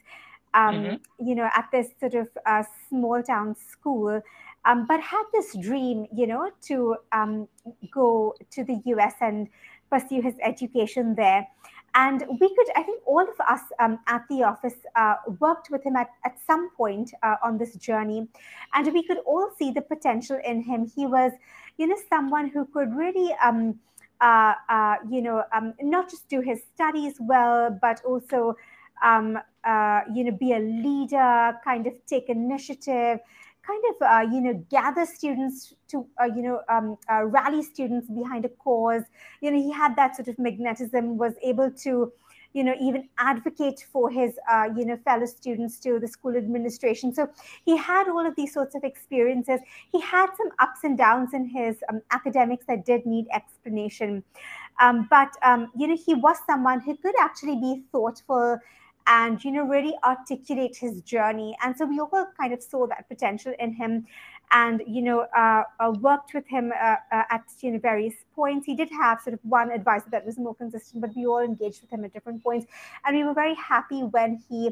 F: Um,
E: Mhm.
F: You know, at this sort of uh, small town school, um, but had this dream, you know, to um, go to the US and pursue his education there. And we could, I think, all of us um, at the office uh, worked with him at, at some point uh, on this journey. And we could all see the potential in him. He was, you know, someone who could really, um, uh, uh, you know, um, not just do his studies well, but also, um, uh, you know, be a leader, kind of take initiative, kind of uh, you know gather students to uh, you know um, uh, rally students behind a cause. You know he had that sort of magnetism was able to you know even advocate for his uh, you know fellow students to the school administration. So he had all of these sorts of experiences. He had some ups and downs in his um, academics that did need explanation. Um, but um, you know he was someone who could actually be thoughtful and you know really articulate his journey. And so we all kind of saw that potential in him and you know uh, uh, worked with him uh, uh, at you know various points. He did have sort of one advisor that was more consistent but we all engaged with him at different points. And we were very happy when he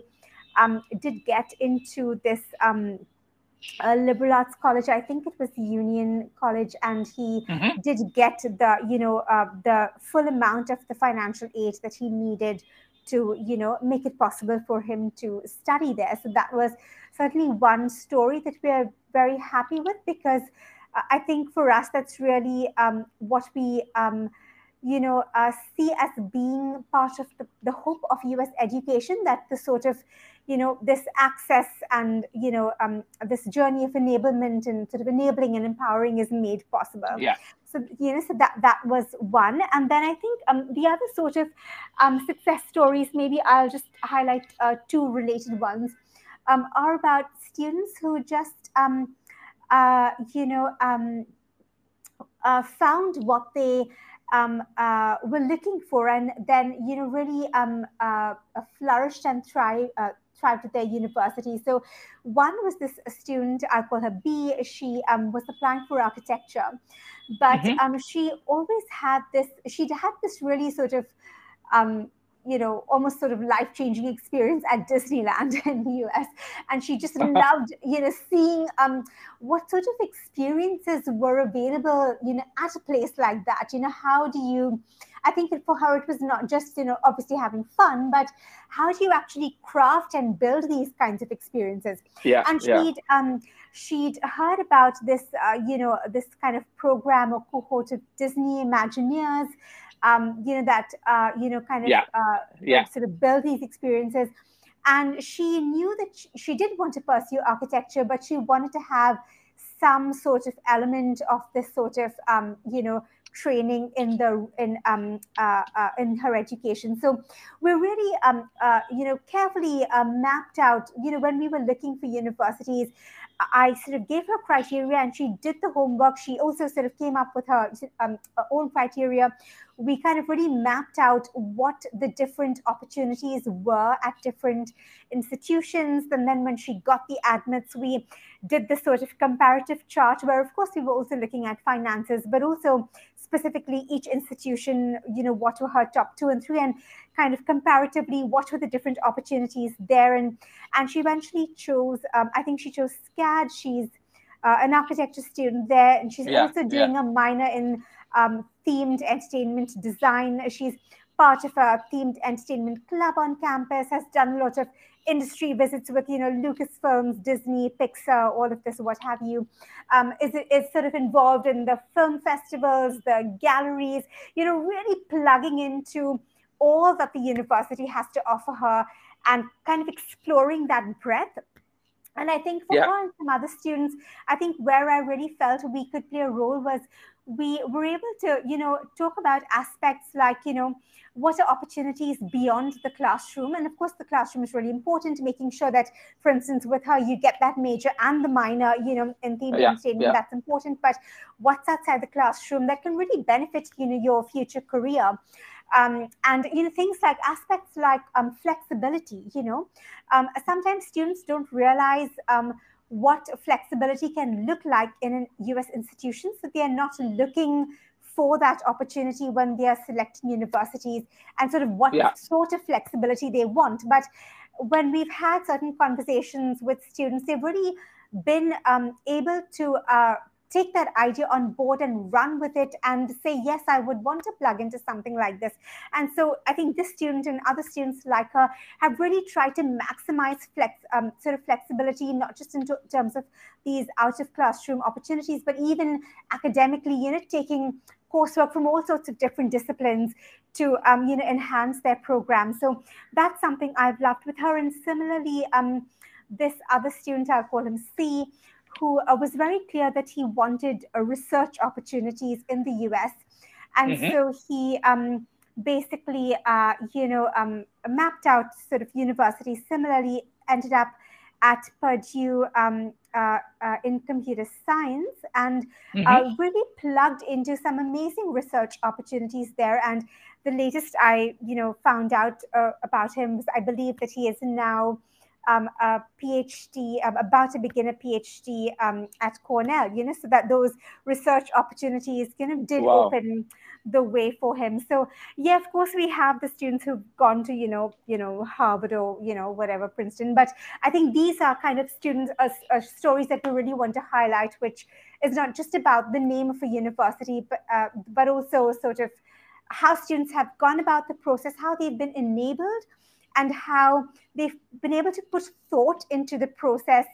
F: um, did get into this um, uh, liberal arts college. I think it was union college and he
E: Mhm.
F: did get the you know uh, the full amount of the financial aid that he needed to you know make it possible for him to study there so that was certainly one story that we are very happy with because uh, i think for us that's really um, what we um, you know uh, see as being part of the, the hope of us education that the sort of you know this access and you know um, this journey of enablement and sort of enabling and empowering is made possible
E: Yeah.
F: So you know so that that was one. And then i think um, the other sort of um, success stories maybe i'll just highlight uh, two related ones um, are about students who just um, uh, you know um, uh, found what they um, uh, were looking for and then you know really uh, flourished and thrive, thrived at their university. So one was this student, I'll call her B. She um, was applying for architecture, but
E: Mhm.
F: um, she always had this. She had this really sort of um, you know, almost sort of life changing experience at Disneyland [LAUGHS] in the US. And she just [LAUGHS] loved, you know, seeing um, what sort of experiences were available, you know, at a place like that. You know, how do you, I think for her, it was not just, you know, obviously having fun, but how do you actually craft and build these kinds of experiences?
E: Yeah.
F: and she'd um, she'd heard about this uh, you know this kind of program or cohort of Disney Imagineers, um, you know that uh, you know kind of
E: Yeah.
F: uh,
E: Yeah.
F: sort of build these experiences. And she knew that she, she did want to pursue architecture, but she wanted to have some sort of element of this sort of um, you know training in the in um, uh, uh, in her education. So we're really um, uh, you know carefully uh, mapped out. You know when we were looking for universities, I sort of gave her criteria, and she did the homework. She also sort of came up with her um, her own criteria. We kind of really mapped out what the different opportunities were at different institutions. And then when she got the admits, we did this sort of comparative chart where, of course, we were also looking at finances, but also specifically each institution, you know, what were her top two and three, and kind of comparatively what were the different opportunities there. And and she eventually chose, um, I think she chose SCAD. She's uh, an architecture student there, and she's
E: Yeah,
F: also
E: yeah.
F: doing a minor in um, themed entertainment design. She's part of a themed entertainment club on campus, has done a lot of industry visits with, you know, Lucasfilms, Disney, Pixar, all of this, what have you. Um, is, is sort of involved in the film festivals, the galleries, you know, really plugging into all that the university has to offer her and kind of exploring that breadth. And I think for
E: Yeah.
F: her and some other students, I think where I really felt we could play a role was we were able to, you know, talk about aspects like, you know, what are opportunities beyond the classroom? And of course, the classroom is really important, making sure that, for instance, with her, you get that major and the minor, you know, in theme
E: Yeah,
F: entertainment,
E: yeah.
F: that's important. But what's outside the classroom that can really benefit, you know, your future career? Um, and you know things like aspects like um, flexibility you know um, sometimes students don't realize um, what flexibility can look like in a us institution so they are not looking for that opportunity when they are selecting universities and sort of what
E: Yeah.
F: sort of flexibility they want but when we've had certain conversations with students they've really been um, able to uh, take that idea on board and run with it and say yes i would want to plug into something like this. And so i think this student and other students like her have really tried to maximize flex um, sort of flexibility not just in terms of these out of classroom opportunities but even academically you know taking coursework from all sorts of different disciplines to um, you know enhance their program. So that's something i've loved with her. And similarly um, this other student i'll call him c who uh, was very clear that he wanted uh, research opportunities in the US. And
E: Mhm.
F: so he um, basically, uh, you know, um, mapped out sort of universities. Similarly, ended up at Purdue um, uh, uh, in computer science and uh, really plugged into some amazing research opportunities there. And the latest I, you know, found out uh, about him was I believe that he is now um, a PhD, um, about to begin a PhD um, at Cornell, you know, so that those research opportunities kind of did
E: Wow.
F: open the way for him. So yeah, of course we have the students who've gone to, you know, you know, Harvard or, you know, whatever, Princeton. But I think these are kind of students, uh, uh, stories that we really want to highlight, which is not just about the name of a university, but, uh, but also sort of how students have gone about the process, how they've been enabled and how they've been able to put thought into the process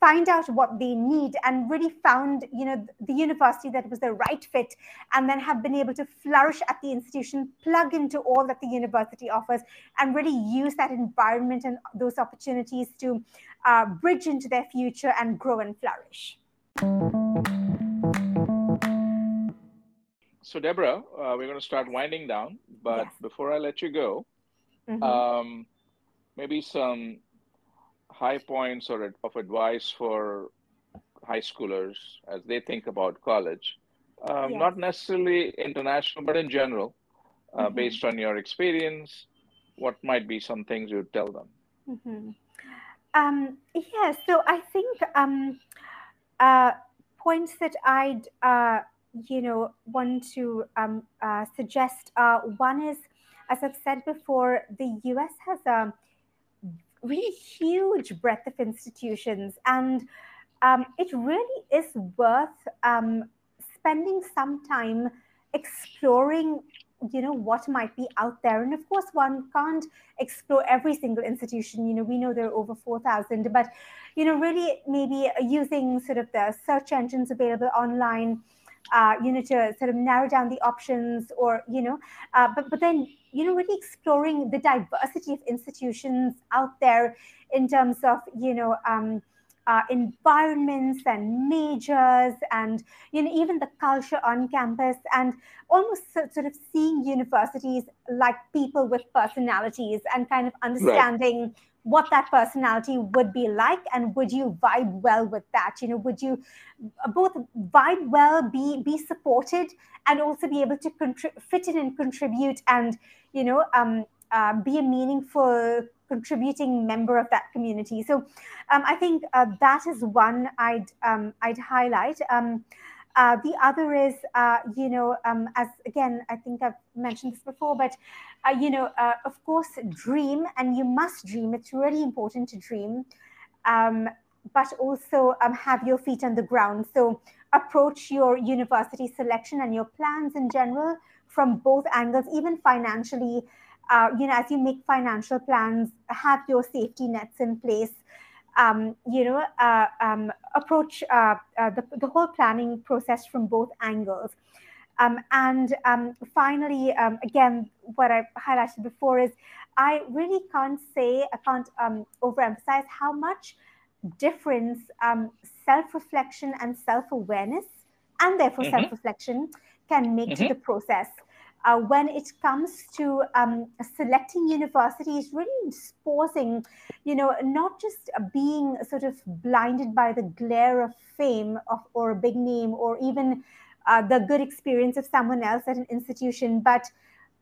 F: find out what they need and really found you know the university that was the right fit and then have been able to flourish at the institution plug into all that the university offers and really use that environment and those opportunities to uh, bridge into their future and grow and flourish
E: So, Deborah, uh, we're going to start winding down. But before I let you go,
F: Mhm.
E: um, maybe some high points or of advice for high schoolers as they think about college. Um,
F: Yes.
E: Not necessarily international, but in general, uh,
F: Mhm.
E: based on your experience, what might be some things you'd tell them?
F: Mhm. Um, yeah, so I think um, uh, points that I'd uh, you know want to um, uh, suggest. Uh, one is, as I've said before, the U.S. has a really huge breadth of institutions, and um, it really is worth um, spending some time exploring you know what might be out there and of course one can't explore every single institution you know we know there are over 4000 but you know really maybe using sort of the search engines available online uh, you know to sort of narrow down the options or you know uh, but but then you know really exploring the diversity of institutions out there in terms of you know um, uh, environments and majors and you know even the culture on campus and almost sort of seeing universities like people with personalities and kind of understanding right. What that personality would be like and would you vibe well with that you know would you both vibe well be be supported and also be able to contri- fit in and contribute and you know um, uh, be a meaningful contributing member of that community. So um, I think uh, that is one I'd um, I'd highlight. Uh, the other is, uh, you know, um, as again, I think I've mentioned this before, but uh, you know, uh, of course, dream, and you must dream. It's really important to dream, um, but also um, have your feet on the ground. So approach your university selection and your plans in general from both angles, even financially uh, you know, as you make financial plans, have your safety nets in place. Um, you know, uh, um, approach uh, uh the, the whole planning process from both angles. Um, and um, finally, um, again, what I highlighted before is I really can't say, I can't um, overemphasize how much difference self reflection and self awareness, and therefore mm-hmm. self reflection, can make mm-hmm. to the process uh, when it comes to um, selecting universities, really exposing, you know, not just being sort of blinded by the glare of fame of, or a big name or even uh, the good experience of someone else at an institution, but,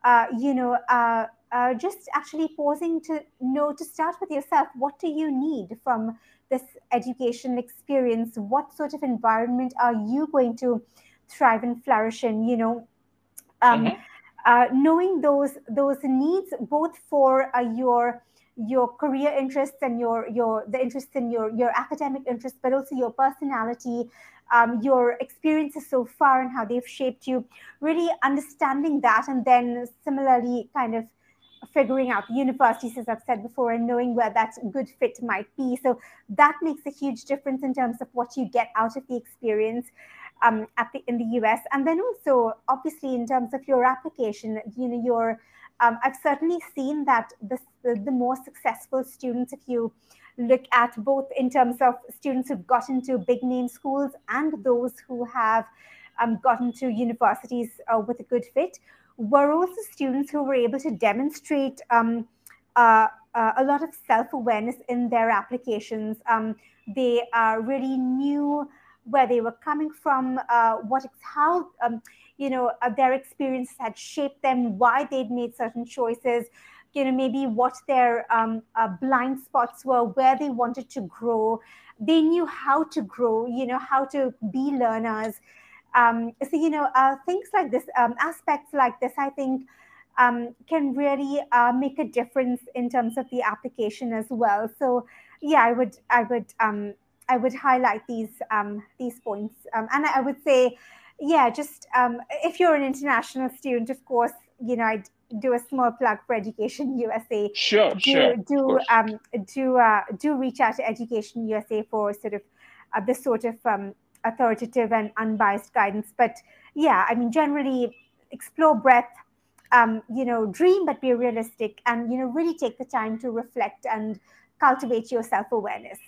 F: uh, you know, uh, uh, just actually pausing to know to start with yourself what do you need from this education experience? What sort of environment are you going to thrive and flourish in? You know, um, mm-hmm uh, knowing those those needs both for uh, your your career interests and your your the interests in your your academic interests but also your personality um, your experiences so far and how they've shaped you really understanding that and then similarly kind of figuring out the universities as i've said before and knowing where that good fit might be. So that makes a huge difference in terms of what you get out of the experience um, at the, in the US. And then also, obviously, in terms of your application, you know, your um, I've certainly seen that the, the, more successful students, if you look at both in terms of students who've gotten to big name schools and those who have um, gotten to universities uh, with a good fit, were also students who were able to demonstrate um, uh, uh, a lot of self awareness in their applications. Um, they really knew where they were coming from, uh, what how um, you know uh, their experiences had shaped them, why they'd made certain choices, you know maybe what their um, uh, blind spots were, where they wanted to grow. They knew how to grow, you know how to be learners. Um, so you know uh, things like this, um, aspects like this, I think. Um, can really uh, make a difference in terms of the application as well. So, yeah, I would I would um, I would highlight these um, these points, um, and I would say, yeah, just um, if you're an international student, of course, you know, I'd do a small plug for Education USA.
E: Sure,
F: do,
E: sure.
F: Do um, do uh, do reach out to Education USA for sort of uh, this sort of um, authoritative and unbiased guidance. But yeah, I mean, generally explore breadth. Um, you know, dream but be realistic, and you know, really take the time to reflect and cultivate your self awareness.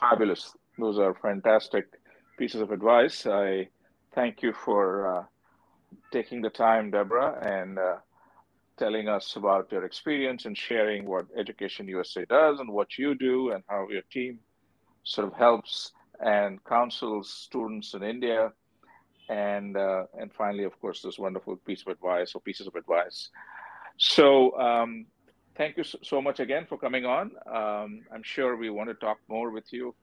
E: Fabulous. Those are fantastic pieces of advice. I thank you for uh, taking the time, Deborah, and uh, telling us about your experience and sharing what Education USA does and what you do and how your team sort of helps and counsels students in India. And uh, and finally, of course, this wonderful piece of advice or pieces of advice. So um, thank you so much again for coming on. Um, I'm sure we want to talk more with you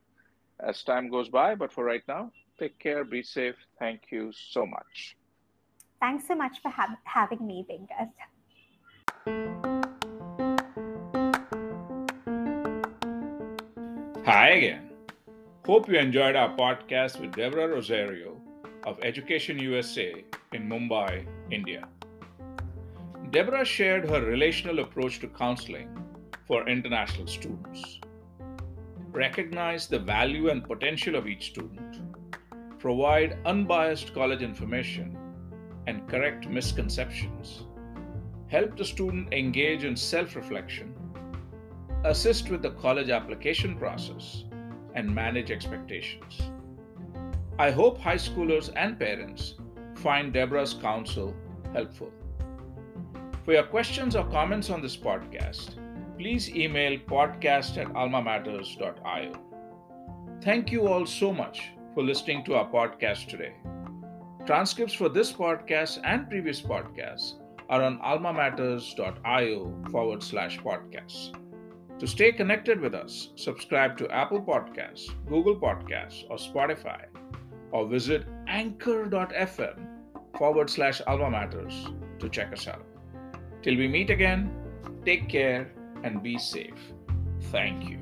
E: as time goes by, but for right now, take care, be safe. Thank you so much.
D: Thanks so much for ha- having me, Venkat.
E: Hi again. Hope you enjoyed our podcast with Deborah Rosario of Education USA in Mumbai, India. Deborah shared her relational approach to counseling for international students. Recognize the value and potential of each student, provide unbiased college information, and correct misconceptions. Help the student engage in self reflection, assist with the college application process, and manage expectations. I hope high schoolers and parents find Deborah's counsel helpful. For your questions or comments on this podcast, please email podcast at almamatters.io. Thank you all so much for listening to our podcast today. Transcripts for this podcast and previous podcasts are on almamatters.io forward slash podcasts. To stay connected with us, subscribe to Apple Podcasts, Google Podcasts, or Spotify, or visit anchor.fm forward slash alma matters to check us out. Till we meet again, take care and be safe. Thank you.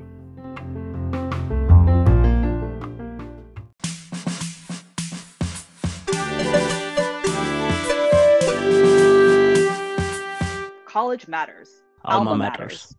C: College matters.
B: Alma, matters.